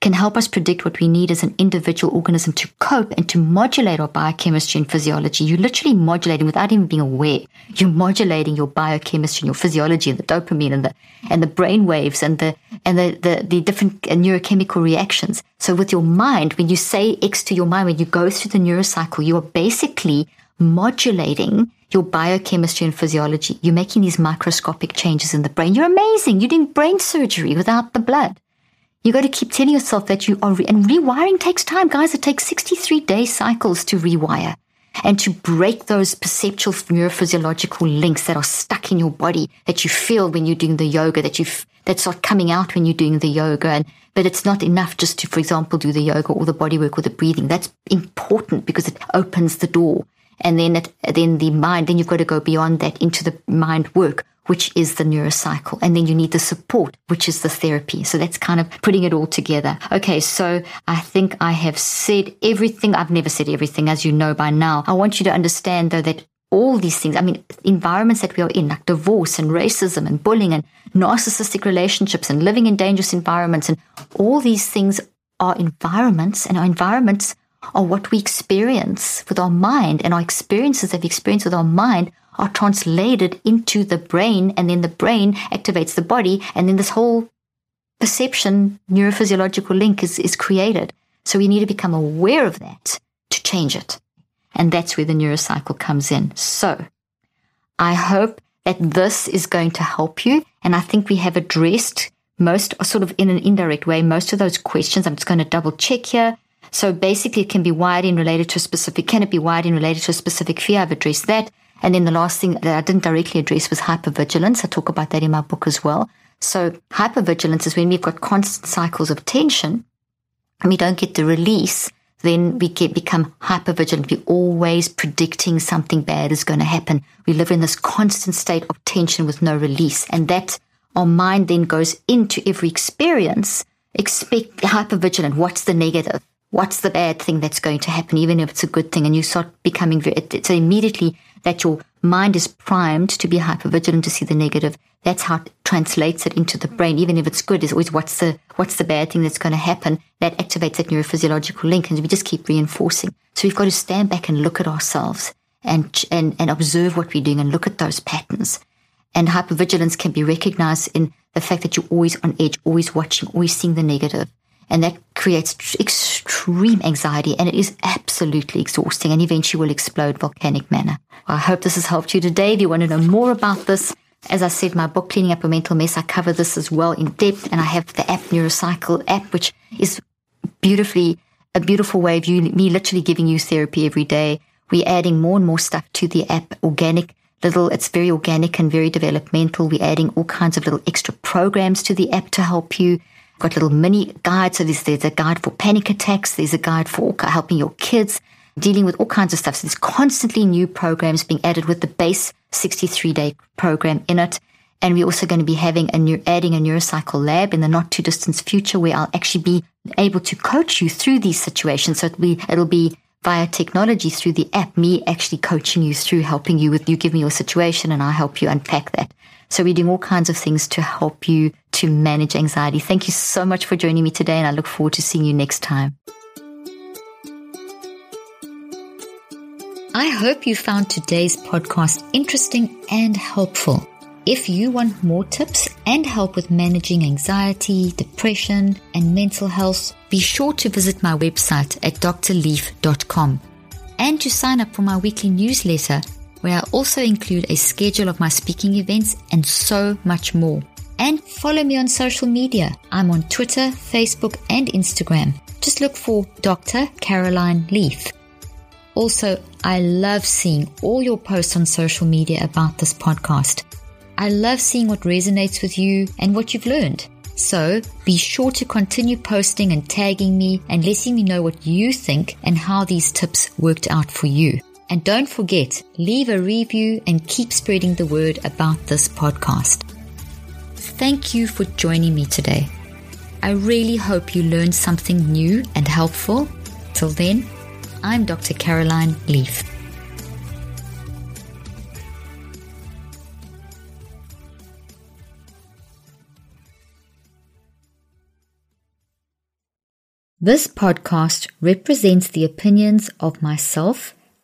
can help us predict what we need as an individual organism to cope and to modulate our biochemistry and physiology. You're literally modulating without even being aware. You're modulating your biochemistry and your physiology and the dopamine and the and the brain waves and the and the, the, the different uh, neurochemical reactions. So with your mind, when you say X to your mind, when you go through the neurocycle, you are basically modulating your biochemistry and physiology. You're making these microscopic changes in the brain. You're amazing. You're doing brain surgery without the blood. You got to keep telling yourself that you are, re- and rewiring takes time, guys. It takes 63 day cycles to rewire and to break those perceptual neurophysiological links that are stuck in your body that you feel when you're doing the yoga, that you f- that start coming out when you're doing the yoga. And, but it's not enough just to, for example, do the yoga or the body work or the breathing. That's important because it opens the door. And then it, then the mind, then you've got to go beyond that into the mind work, which is the neurocycle. And then you need the support, which is the therapy. So that's kind of putting it all together. Okay. So I think I have said everything. I've never said everything, as you know by now. I want you to understand though that all these things, I mean, environments that we are in, like divorce and racism and bullying and narcissistic relationships and living in dangerous environments and all these things are environments and our environments are what we experience with our mind and our experiences that we experience with our mind are translated into the brain and then the brain activates the body and then this whole perception neurophysiological link is, is created. So we need to become aware of that to change it. And that's where the neurocycle comes in. So I hope that this is going to help you. And I think we have addressed most, sort of in an indirect way, most of those questions. I'm just going to double check here. So basically, it can be wired in related to a specific, can it be wired in related to a specific fear? I've addressed that. And then the last thing that I didn't directly address was hypervigilance. I talk about that in my book as well. So hypervigilance is when we've got constant cycles of tension and we don't get the release then we get become hypervigilant. We're always predicting something bad is going to happen. We live in this constant state of tension with no release. And that our mind then goes into every experience, expect hyper vigilant. What's the negative? What's the bad thing that's going to happen, even if it's a good thing? And you start becoming very, so immediately that your mind is primed to be hyper vigilant to see the negative. That's how it translates it into the brain. Even if it's good, is always what's the what's the bad thing that's going to happen. That activates that neurophysiological link, and we just keep reinforcing. So we've got to stand back and look at ourselves and and and observe what we're doing and look at those patterns. And hypervigilance can be recognized in the fact that you're always on edge, always watching, always seeing the negative. And that creates extreme anxiety and it is absolutely exhausting and eventually will explode volcanic manner. I hope this has helped you today. If you want to know more about this, as I said, my book, Cleaning Up a Mental Mess, I cover this as well in depth. And I have the app, Neurocycle app, which is beautifully, a beautiful way of you, me literally giving you therapy every day. We're adding more and more stuff to the app, organic, little, it's very organic and very developmental. We're adding all kinds of little extra programs to the app to help you got little mini guides. So there's, there's a guide for panic attacks. There's a guide for helping your kids dealing with all kinds of stuff. So there's constantly new programs being added with the base 63 day program in it. And we're also going to be having a new, adding a neurocycle lab in the not too distant future where I'll actually be able to coach you through these situations. So it'll be, it'll be via technology through the app, me actually coaching you through helping you with you give me your situation and I help you unpack that. So we're doing all kinds of things to help you to manage anxiety. Thank you so much for joining me today and I look forward to seeing you next time. I hope you found today's podcast interesting and helpful. If you want more tips and help with managing anxiety, depression, and mental health, be sure to visit my website at drleaf.com and to sign up for my weekly newsletter where I also include a schedule of my speaking events and so much more. And follow me on social media. I'm on Twitter, Facebook, and Instagram. Just look for Dr. Caroline Leaf. Also, I love seeing all your posts on social media about this podcast. I love seeing what resonates with you and what you've learned. So be sure to continue posting and tagging me and letting me know what you think and how these tips worked out for you. And don't forget, leave a review and keep spreading the word about this podcast. Thank you for joining me today. I really hope you learned something new and helpful. Till then, I'm Dr. Caroline Leaf. This podcast represents the opinions of myself